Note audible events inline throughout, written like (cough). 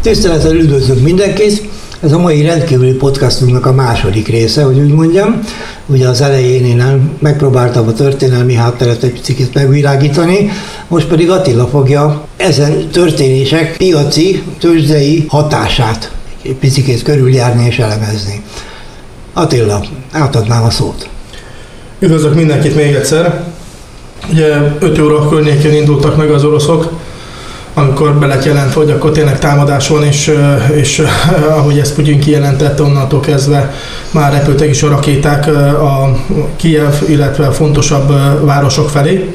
Tisztelettel üdvözlök mindenkit! Ez a mai rendkívüli podcastunknak a második része, hogy úgy mondjam. Ugye az elején én megpróbáltam a történelmi hátteret egy picit megvilágítani, most pedig Attila fogja ezen történések piaci, tőzsdei hatását egy picit körüljárni és elemezni. Attila, átadnám a szót. Üdvözlök mindenkit még egyszer. Ugye 5 óra környékén indultak meg az oroszok, amikor be lett jelent, hogy akkor tényleg támadás van, és, és (laughs) ahogy ezt Putyin kijelentette, onnantól kezdve már repültek is a rakéták a Kiev, illetve a fontosabb városok felé.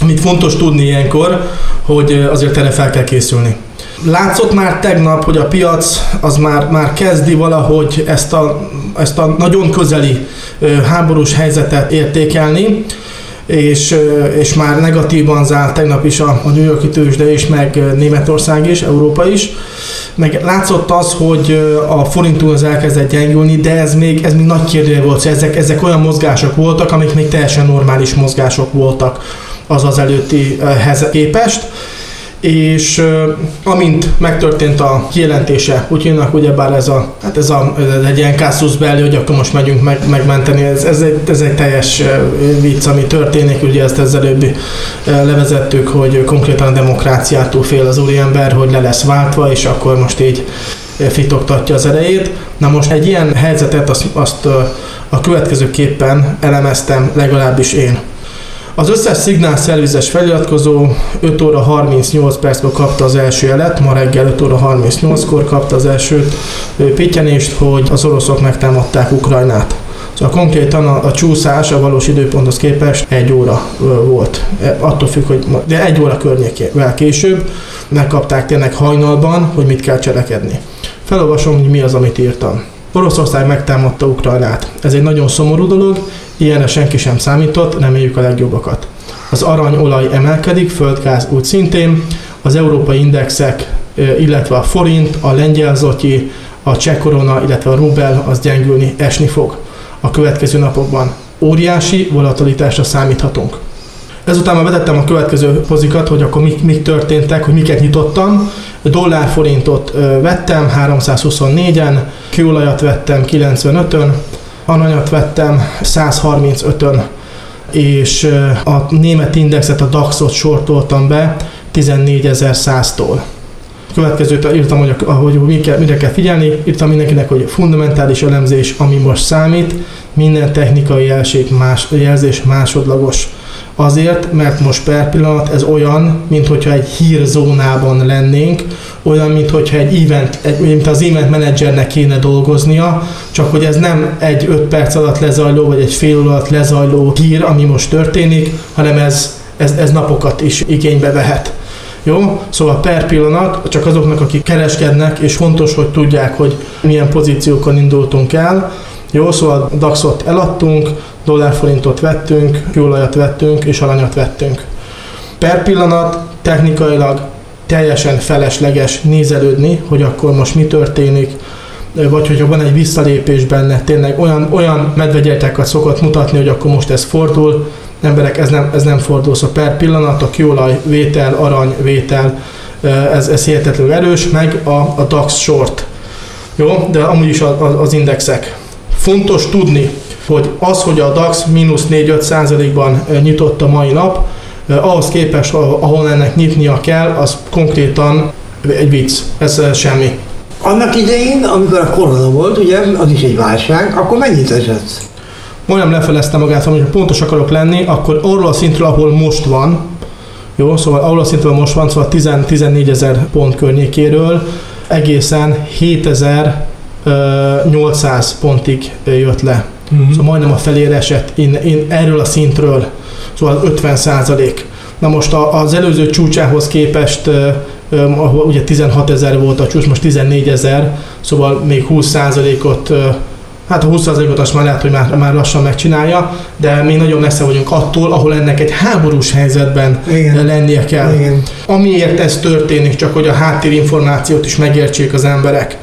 Amit fontos tudni ilyenkor, hogy azért erre fel kell készülni. Látszott már tegnap, hogy a piac az már, már kezdi valahogy ezt a, ezt a nagyon közeli háborús helyzetet értékelni, és, és már negatívan zárt tegnap is a, a New Yorki tőzsde is, meg Németország is, Európa is. Meg látszott az, hogy a forintunk az elkezdett gyengülni, de ez még, ez még nagy kérdő volt. Ezek, ezek olyan mozgások voltak, amik még teljesen normális mozgások voltak az az előttihez képest és amint megtörtént a kijelentése Putyinnak, ugyebár ez, a, hát ez, a, ez egy ilyen kasszus belül, hogy akkor most megyünk meg, megmenteni, ez, ez, egy, ez egy teljes vicc, ami történik, ugye ezt ezzel előbb levezettük, hogy konkrétan a demokráciától fél az úriember, hogy le lesz váltva, és akkor most így fitoktatja az erejét. Na most egy ilyen helyzetet azt, azt a következőképpen elemeztem legalábbis én. Az összes szignál szervizes feliratkozó 5 óra 38 percben kapta az első jelet, ma reggel 5 óra 38-kor kapta az első pityenést, hogy az oroszok megtámadták Ukrajnát. Szóval konkrétan a, a csúszás a valós időponthoz képest egy óra volt. E, attól függ, hogy de egy óra környékével később megkapták tényleg hajnalban, hogy mit kell cselekedni. Felolvasom, hogy mi az, amit írtam. Oroszország megtámadta Ukrajnát. Ez egy nagyon szomorú dolog, Ilyenre senki sem számított, reméljük a legjobbakat. Az aranyolaj emelkedik, földgáz úgy szintén, az európai indexek, illetve a forint, a lengyel zotyi, a cseh korona, illetve a rubel az gyengülni, esni fog. A következő napokban óriási volatilitásra számíthatunk. Ezután már vetettem a következő pozikat, hogy akkor mik, mik történtek, hogy miket nyitottam. Dollár-forintot vettem 324-en, kőolajat vettem 95-ön, aranyat vettem 135-ön, és a német indexet, a DAX-ot sortoltam be 14.100-tól. Következőt írtam, hogy, hogy mire, mire kell figyelni, írtam mindenkinek, hogy fundamentális elemzés, ami most számít, minden technikai jelzés, más, jelzés másodlagos. Azért, mert most per pillanat ez olyan, mint hogyha egy hírzónában lennénk, olyan, mint hogyha egy event, egy, mint az event menedzsernek kéne dolgoznia, csak hogy ez nem egy 5 perc alatt lezajló, vagy egy fél alatt lezajló hír, ami most történik, hanem ez, ez, ez napokat is igénybe vehet. Jó? Szóval per pillanat, csak azoknak, akik kereskednek, és fontos, hogy tudják, hogy milyen pozíciókon indultunk el, jó, szóval DAX-ot eladtunk, dollárforintot vettünk, kőolajat vettünk és aranyat vettünk. Per pillanat technikailag teljesen felesleges nézelődni, hogy akkor most mi történik, vagy hogyha van egy visszalépés benne, tényleg olyan, olyan medvegyerteket szokott mutatni, hogy akkor most ez fordul, emberek, ez nem, ez nem fordul, szóval per pillanat a kőolaj vétel, arany vétel, ez, ez hihetetlenül erős, meg a, a DAX short. Jó, de amúgy is az indexek. Fontos tudni, hogy az, hogy a DAX mínusz 4-5 százalékban nyitott a mai nap, ahhoz képest, ahol ennek nyitnia kell, az konkrétan egy vicc, ez semmi. Annak idején, amikor a korona volt, ugye, az is egy válság, akkor mennyit esett? Majdnem lefelezte magát, hogy pontos akarok lenni, akkor arról a szintről, ahol most van, jó, szóval ahol a szintről most van, szóval 10-14 ezer pont környékéről, egészen 7800 pontig jött le. Uh-huh. Szóval majdnem a felére esett in, in, erről a szintről, szóval 50 százalék. Na most az előző csúcsához képest ahol ugye 16 ezer volt a csúcs, most 14 ezer, szóval még 20 százalékot Hát a 20%-ot azt már lehet, hogy már, már lassan megcsinálja, de még nagyon messze vagyunk attól, ahol ennek egy háborús helyzetben Igen. lennie kell. Igen. Amiért ez történik, csak hogy a háttérinformációt is megértsék az emberek.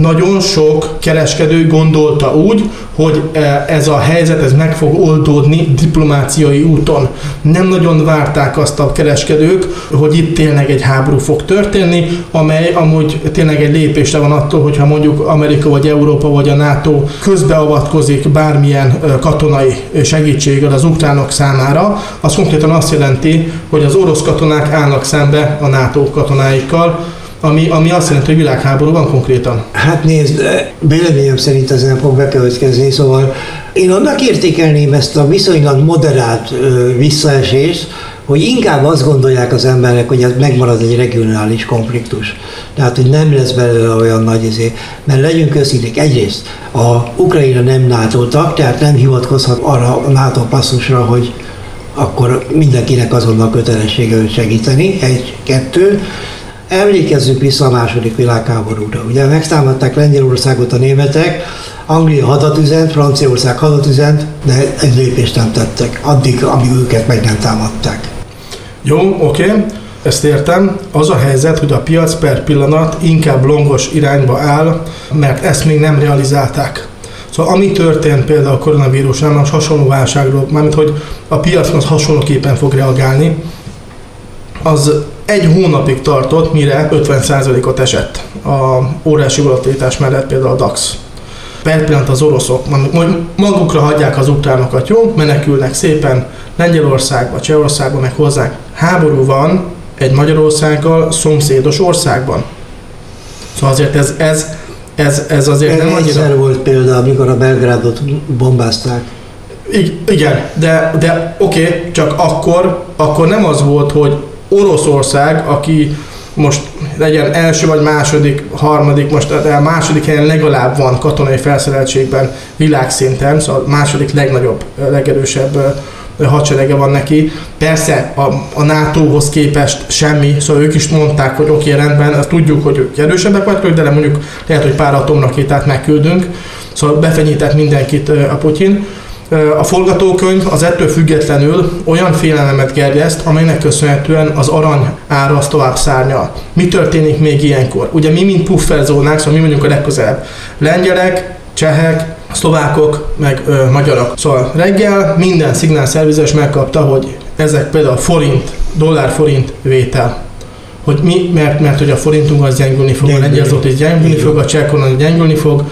Nagyon sok kereskedő gondolta úgy, hogy e, ez a helyzet ez meg fog oldódni diplomáciai úton. Nem nagyon várták azt a kereskedők, hogy itt tényleg egy háború fog történni, amely amúgy tényleg egy lépésre van attól, hogyha mondjuk Amerika vagy Európa vagy a NATO közbeavatkozik bármilyen katonai segítséggel az ukránok számára, az konkrétan azt jelenti, hogy az orosz katonák állnak szembe a NATO katonáikkal, ami, ami azt jelenti, hogy világháború van konkrétan. Hát nézd, véleményem szerint ez nem fog bekövetkezni, szóval én annak értékelném ezt a viszonylag moderált visszaesést, hogy inkább azt gondolják az emberek, hogy ez megmarad egy regionális konfliktus. Tehát, hogy nem lesz belőle olyan nagy izé. Mert legyünk őszinték, egyrészt a Ukrajna nem NATO tag, tehát nem hivatkozhat arra a NATO passzusra, hogy akkor mindenkinek azonnal kötelessége őt segíteni, egy, kettő. Emlékezzünk vissza a második világháborúra. Ugye megtámadták Lengyelországot a németek, Anglia hadat üzent, Franciaország hadat üzent, de egy lépést nem tettek, addig, amíg őket meg nem támadták. Jó, oké, ezt értem. Az a helyzet, hogy a piac per pillanat inkább longos irányba áll, mert ezt még nem realizálták. Szóval ami történt például a koronavírusnál, most hasonló válságról, mármint hogy a piac az hasonlóképpen fog reagálni, az egy hónapig tartott, mire 50%-ot esett a órási volatilitás mellett például a DAX. Per pillanat az oroszok magukra hagyják az utránokat, jó? Menekülnek szépen Lengyelországba, Csehországba, meg hozzánk. Háború van egy Magyarországgal szomszédos országban. Szóval azért ez, ez, ez, ez azért nem annyira... Egyszer volt példa, amikor a Belgrádot bombázták. I- igen, de, de oké, okay, csak akkor, akkor nem az volt, hogy Oroszország, aki most legyen első vagy második, harmadik, most a második helyen legalább van katonai felszereltségben világszinten, szóval a második legnagyobb, legerősebb hadserege van neki. Persze a, a NATO-hoz képest semmi, szóval ők is mondták, hogy oké, okay, rendben, azt tudjuk, hogy ők erősebbek vagyok, de mondjuk lehet, hogy pár atomrakétát megküldünk, szóval befenyített mindenkit a Putyin. A forgatókönyv az ettől függetlenül olyan félelmemet gerjeszt, amelynek köszönhetően az arany ára az tovább szárnyal. Mi történik még ilyenkor? Ugye mi, mint pufferzónák, szóval mi mondjuk a legközelebb. Lengyelek, csehek, szlovákok, meg ö, magyarok. Szóval reggel minden szignál szervizes megkapta, hogy ezek például forint, dollár-forint vétel hogy mi, mert, mert hogy a forintunk az gyengülni fog, gyengülni. a lengyel is gyengülni fog, a cseh gyengülni fog,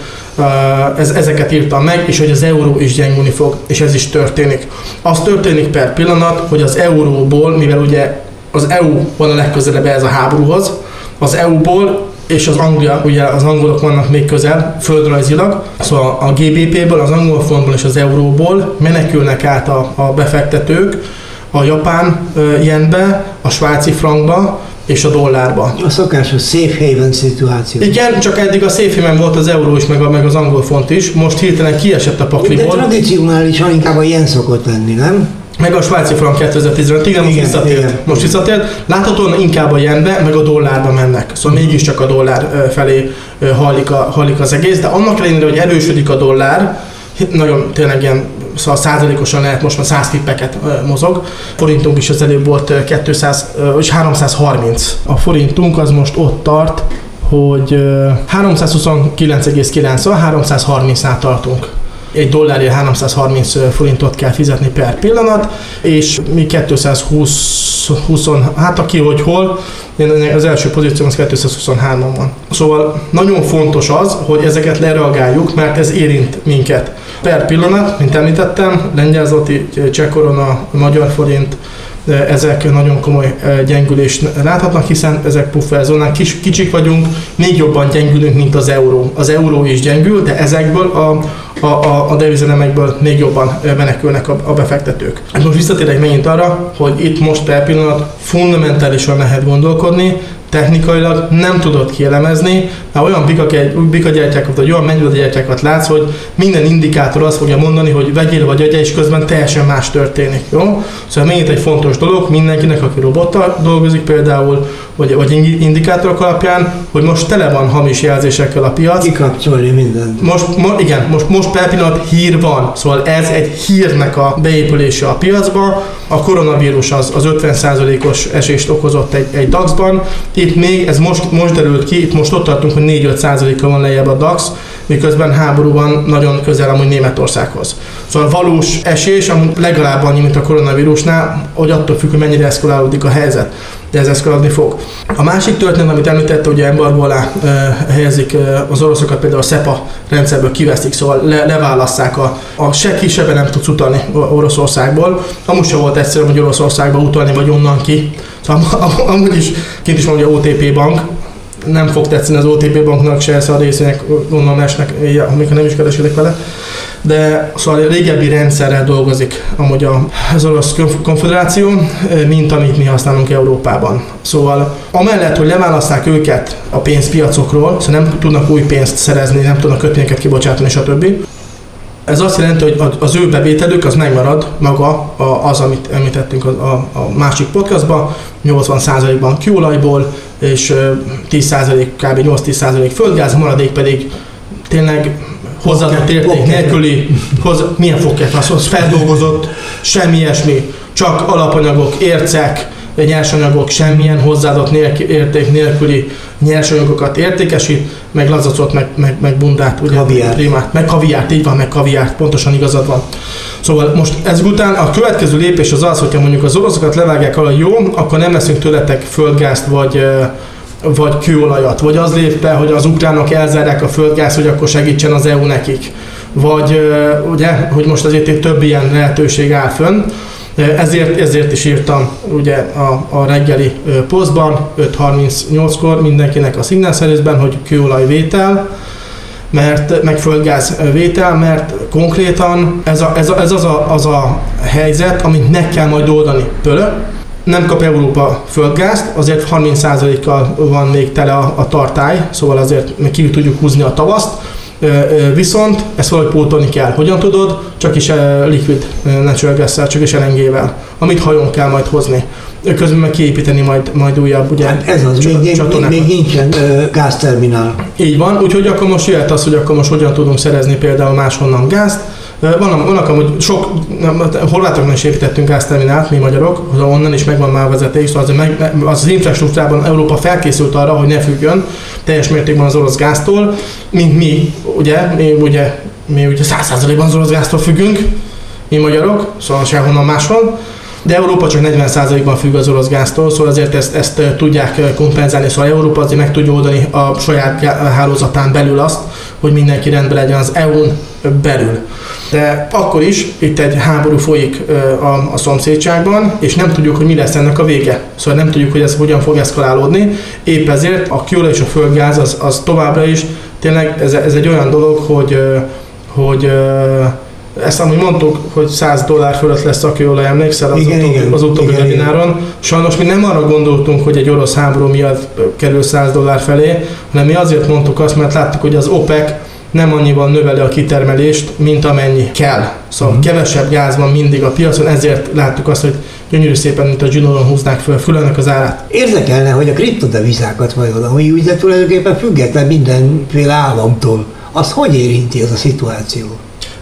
ez, ezeket írtam meg, és hogy az euró is gyengülni fog, és ez is történik. Az történik per pillanat, hogy az euróból, mivel ugye az EU van a legközelebb ez a háborúhoz, az EU-ból és az Anglia, ugye az angolok vannak még közel, földrajzilag, szóval a GBP-ből, az angol fontból és az euróból menekülnek át a, a befektetők a japán jenbe, a svájci frankba, és a dollárba. A szokásos safe haven szituáció. Igen, csak eddig a safe haven volt az euró is, meg, a, meg az angol font is, most hirtelen kiesett a pakliból. De tradicionálisan inkább ilyen szokott lenni, nem? Meg a svájci frank 2015 igen, most visszatért. Igen. Most visszatért. Láthatóan inkább a jenbe, meg a dollárba mennek. Szóval mm. mégiscsak a dollár felé hallik, a, hallik az egész, de annak ellenére, hogy erősödik a dollár, nagyon tényleg ilyen szóval százalékosan lehet most már 100 pippeket mozog. Forintunk is az előbb volt 200, és 330. A forintunk az most ott tart, hogy 329,9, 330-nál tartunk egy dollárért 330 forintot kell fizetni per pillanat, és mi 220, 20, hát aki hogy hol, az első pozíció az 223-on van. Szóval nagyon fontos az, hogy ezeket lereagáljuk, mert ez érint minket. Per pillanat, mint említettem, lengyel zloty, cseh korona, magyar forint, ezek nagyon komoly gyengülést láthatnak, hiszen ezek pufferzónák, Kis, kicsik vagyunk, még jobban gyengülünk, mint az euró. Az euró is gyengül, de ezekből a, a, a, a devizenemekből még jobban menekülnek a, a befektetők. Most visszatérek megint arra, hogy itt most per pillanat fundamentálisan lehet gondolkodni, technikailag nem tudod kielemezni, mert olyan bikagyertyákat, vagy olyan gyertyákat látsz, hogy minden indikátor azt fogja mondani, hogy vegyél vagy agya, és közben teljesen más történik. Jó? Szóval még egy fontos dolog mindenkinek, aki robottal dolgozik például, vagy, vagy indikátorok alapján, hogy most tele van hamis jelzésekkel a piac. Kikapcsolni mindent. Most, mo, igen, most, most per pillanat hír van, szóval ez egy hírnek a beépülése a piacba. A koronavírus az, az 50%-os esést okozott egy, egy DAX-ban. Itt még, ez most, most derült ki, itt most ott tartunk, hogy 4-5%-kal van lejjebb a DAX, miközben háború van nagyon közel amúgy Németországhoz. Szóval valós esés, amúgy legalább annyi, mint a koronavírusnál, hogy attól függ, hogy mennyire eszkalálódik a helyzet de ez eszkalálni fog. A másik történet, amit említette, hogy embargo alá e, helyezik e, az oroszokat, például a SEPA rendszerből kiveszik, szóval le, leválasszák a, a se kisebben nem tudsz utalni Oroszországból. Amúgy sem volt egyszerű, hogy Oroszországba utalni, vagy onnan ki. Szóval am, amúgy is kint is mondja OTP bank, nem fog tetszeni az OTP banknak se a részének, onnan esnek, amikor nem is kereskedek vele de szóval a régebbi rendszerrel dolgozik amúgy az orosz konfederáció, mint amit mi használunk Európában. Szóval amellett, hogy leválaszták őket a pénzpiacokról, szóval nem tudnak új pénzt szerezni, nem tudnak kötvényeket kibocsátani, stb. Ez azt jelenti, hogy az ő bevételük az megmarad maga az, amit említettünk a, a, a másik podcastban, 80%-ban kőolajból, és 10% kb. 8-10% földgáz, maradék pedig tényleg hozzáadott érték nélküli, hoz, milyen fogkert van, szóval feldolgozott, semmi ilyesmi, csak alapanyagok, ércek, nyersanyagok, semmilyen hozzáadott nélkül, érték nélküli nyersanyagokat értékesít, meg lazacot, meg, meg, meg bundát, ugye, kaviárt. Primát, meg kaviárt, így van, meg kaviárt, pontosan igazad van. Szóval most ezután a következő lépés az az, hogyha mondjuk az oroszokat levágják alá jó, akkor nem leszünk tőletek földgázt, vagy vagy kőolajat, vagy az lép be, hogy az ukránok elzárják a földgáz, hogy akkor segítsen az EU nekik. Vagy ugye, hogy most azért egy több ilyen lehetőség áll fönn. Ezért, ezért is írtam ugye a, a reggeli posztban 5.38-kor mindenkinek a szignálszerészben, hogy kőolajvétel, mert, meg földgáz vétel, mert konkrétan ez, a, ez, a, ez az, a, az a helyzet, amit meg kell majd oldani. Pölö, nem kap Európa földgázt, azért 30%-kal van még tele a, a tartály, szóval azért meg ki tudjuk húzni a tavaszt, viszont ezt valahogy pótolni kell. Hogyan tudod? Csak is liquid natural gas csak is LNG-vel, amit hajón kell majd hozni. Közben meg kiépíteni majd, majd újabb ugye, hát ez az, még, még, még nincsen gázterminál. Így van, úgyhogy akkor most jöhet az, hogy akkor most hogyan tudunk szerezni például máshonnan gázt, van, vannak amúgy sok, horvátoknak is építettünk gázterminált, mi magyarok, onnan is megvan már vezeték, szóval az, meg, az infrastruktúrában Európa felkészült arra, hogy ne függjön teljes mértékben az orosz gáztól, mint mi, ugye, mi ugye, mi ugye 100%-ban az orosz gáztól függünk, mi magyarok, szóval sehonnan máshol, de Európa csak 40%-ban függ az orosz gáztól, szóval azért ezt, ezt tudják kompenzálni, szóval Európa azért meg tudja oldani a saját hálózatán belül azt, hogy mindenki rendben legyen az EU-n belül. De akkor is itt egy háború folyik a, a szomszédságban, és nem tudjuk, hogy mi lesz ennek a vége. Szóval nem tudjuk, hogy ez hogyan fog eszkalálódni. Épp ezért a kőolaj és a földgáz az, az továbbra is tényleg ez, ez egy olyan dolog, hogy, hogy ezt amúgy mondtuk, hogy 100 dollár fölött lesz a kőolaj, emlékszel az igen, utóbbi, igen, az utóbbi webináron. Sajnos mi nem arra gondoltunk, hogy egy orosz háború miatt kerül 100 dollár felé, hanem mi azért mondtuk azt, mert láttuk, hogy az OPEC nem annyival növeli a kitermelést, mint amennyi kell. Szóval uh-huh. kevesebb gáz van mindig a piacon, ezért láttuk azt, hogy gyönyörű szépen, mint a Junoron húznák föl fülönnek az árát. Érdekelne, hogy a kriptodevizákat vajon, ami ugye tulajdonképpen független mindenféle államtól, az hogy érinti ez a szituáció?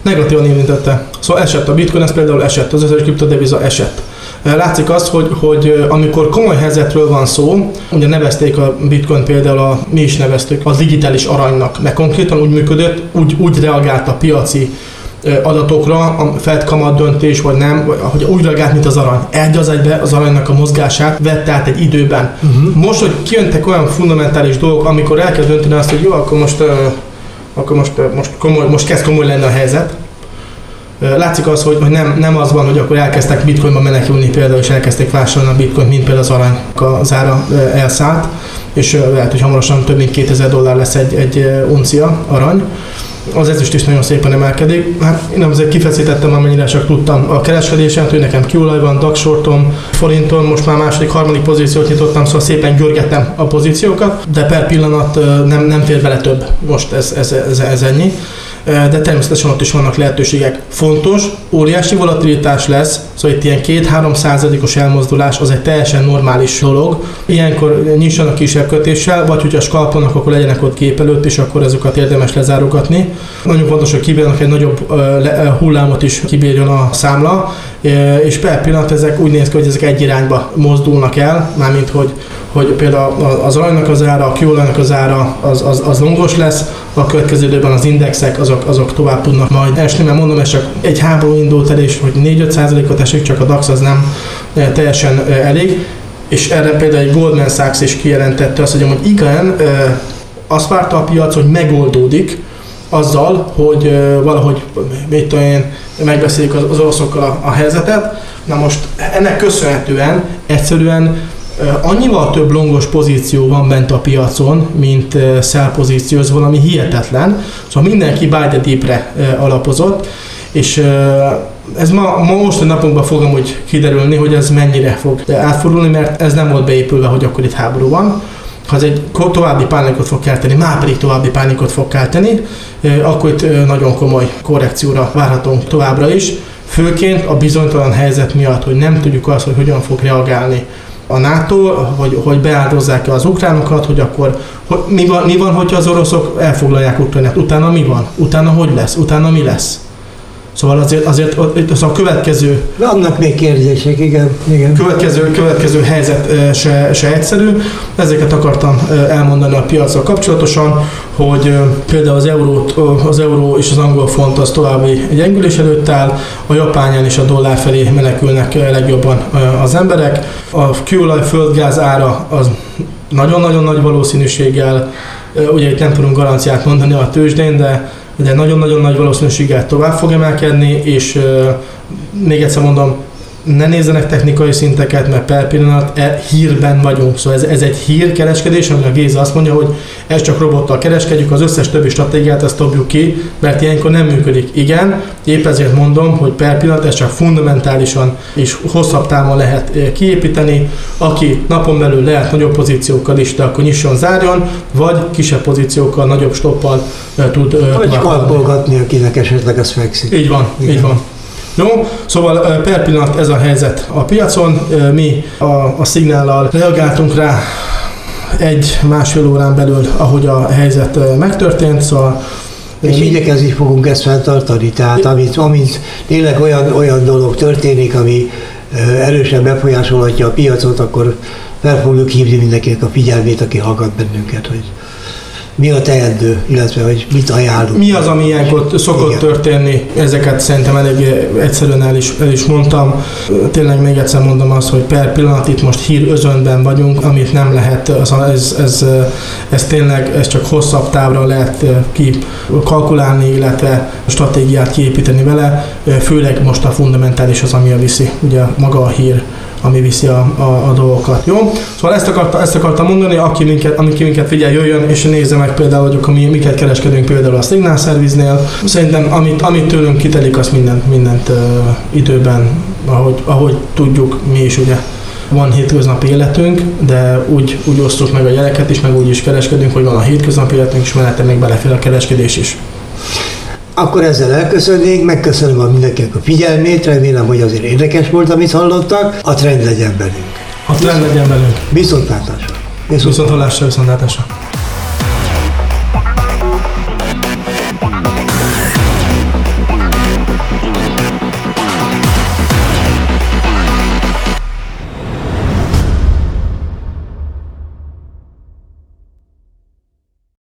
Negatívan érintette. Szóval esett a bitcoin, ez például esett, az összes kriptodeviza esett. Látszik az, hogy, hogy amikor komoly helyzetről van szó, ugye nevezték a bitcoin például, a, mi is neveztük, a digitális aranynak, mert konkrétan úgy működött, úgy, úgy reagált a piaci adatokra, a Fed kamat döntés, vagy nem, hogy úgy reagált, mint az arany. Egy az egybe az aranynak a mozgását vette át egy időben. Uh-huh. Most, hogy kijöntek olyan fundamentális dolgok, amikor el kell dönteni azt, hogy jó, akkor most, uh, akkor most, uh, most, komoly, most kezd komoly lenni a helyzet, Látszik az, hogy, hogy nem, nem az van, hogy akkor elkezdtek bitcoinba menekülni például, és elkezdték vásárolni a bitcoin, mint például az arany a zára elszállt, és lehet, hogy hamarosan több mint 2000 dollár lesz egy, egy uncia arany az ezüst is nagyon szépen emelkedik. Hát én azért kifeszítettem, amennyire csak tudtam a kereskedésen, hogy nekem kiolaj van, DAX shortom, forinton, most már második, harmadik pozíciót nyitottam, szóval szépen görgettem a pozíciókat, de per pillanat nem, nem fér bele több, most ez, ez, ez, ez ennyi. De természetesen ott is vannak lehetőségek. Fontos, óriási volatilitás lesz, szóval itt ilyen 2-3 százalékos elmozdulás az egy teljesen normális dolog. Ilyenkor nyissanak kisebb kötéssel, vagy hogyha skalpolnak, akkor legyenek ott gép előtt, és akkor ezeket érdemes lezárogatni. Nagyon fontos, hogy kibírnak egy nagyobb hullámot is kibírjon a számla, és per pillanat ezek úgy néz ki, hogy ezek egy irányba mozdulnak el, mármint hogy, hogy például az aranynak az ára, a kőolajnak az ára az, az, az longos lesz, a következő időben az indexek azok, azok tovább tudnak majd esni, mert mondom, ez csak egy háború indult el, és hogy 4-5 százalékot esik, csak a DAX az nem teljesen elég, és erre például egy Goldman Sachs is kijelentette azt, hogy igen, azt várta a piac, hogy megoldódik, azzal, hogy valahogy, mit tudom én, megbeszéljük az, oroszokkal a helyzetet. Na most ennek köszönhetően egyszerűen annyival több longos pozíció van bent a piacon, mint sell pozíció, ez valami hihetetlen. Szóval mindenki buy the deep-re alapozott, és ez ma, ma most a napunkban fog amúgy kiderülni, hogy ez mennyire fog átfordulni, mert ez nem volt beépülve, hogy akkor itt háború van. Ha ez egy további pánikot fog kelteni, már pedig további pánikot fog kelteni, akkor itt nagyon komoly korrekcióra várhatunk továbbra is. Főként a bizonytalan helyzet miatt, hogy nem tudjuk azt, hogy hogyan fog reagálni a NATO, hogy, hogy beáldozzák az ukránokat, hogy akkor hogy mi, van, mi van, hogyha az oroszok elfoglalják Ukrajnát, utána mi van, utána hogy lesz, utána mi lesz. Szóval azért, azért az a következő... Vannak még kérdések, igen. igen. Következő, következő helyzet se, se egyszerű. Ezeket akartam elmondani a piacra kapcsolatosan, hogy például az, euró, az euró és az angol font az további gyengülés előtt áll, a japányán és a dollár felé menekülnek legjobban az emberek. A kőolaj földgáz ára az nagyon-nagyon nagy valószínűséggel, ugye itt nem tudunk garanciát mondani a tőzsdén, de de nagyon-nagyon nagy valószínűséggel tovább fog emelkedni, és még egyszer mondom, ne nézzenek technikai szinteket, mert per pillanat e hírben vagyunk. Szóval ez, ez egy hírkereskedés, ami a Géza azt mondja, hogy ez csak robottal kereskedjük, az összes többi stratégiát ezt dobjuk ki, mert ilyenkor nem működik. Igen, épp ezért mondom, hogy per pillanat ez csak fundamentálisan és hosszabb távon lehet eh, kiépíteni. Aki napon belül lehet nagyobb pozíciókkal is, de akkor nyisson, zárjon, vagy kisebb pozíciókkal, nagyobb stoppal eh, tud eh, Vagy kalpolgatni, akinek esetleg ez fekszik. Így van, Igen. így van. Jó, szóval per pillanat ez a helyzet a piacon. Mi a, a szignállal reagáltunk rá egy-másfél órán belül, ahogy a helyzet megtörtént, szóval és igyekezni fogunk ezt fenntartani, tehát amit, amit tényleg olyan, olyan dolog történik, ami erősen befolyásolhatja a piacot, akkor fel fogjuk hívni mindenkinek a figyelmét, aki hallgat bennünket, hogy mi a teendő, illetve hogy mit ajánlunk. Mi az, ami ilyenkor szokott Igen. történni, ezeket szerintem elég egyszerűen el is, el is mondtam. Tényleg még egyszer mondom azt, hogy per pillanat itt most hír özönben vagyunk, amit nem lehet, az, ez, ez, ez tényleg ez csak hosszabb távra lehet ki kalkulálni, illetve stratégiát kiépíteni vele, főleg most a fundamentális az, ami a viszi, ugye maga a hír ami viszi a, a, a dolgokat. Jó? Szóval ezt, akarta, ezt akartam mondani, aki minket, aki minket figyel, jöjjön, és nézze meg például, hogy mi, miket kereskedünk például a Signal Service-nél. Szerintem amit, amit tőlünk kitelik, az mindent, mindent uh, időben, ahogy, ahogy tudjuk, mi is ugye van hétköznapi életünk, de úgy, úgy osztjuk meg a gyereket is, meg úgy is kereskedünk, hogy van a hétköznapi életünk, és mellette még belefér a kereskedés is. Akkor ezzel elköszönnénk, megköszönöm a mindenkinek a figyelmét, remélem, hogy azért érdekes volt, amit hallottak. A trend legyen velünk. A trend legyen velünk. Viszontlátásra. Viszontlátásra, viszontlátásra.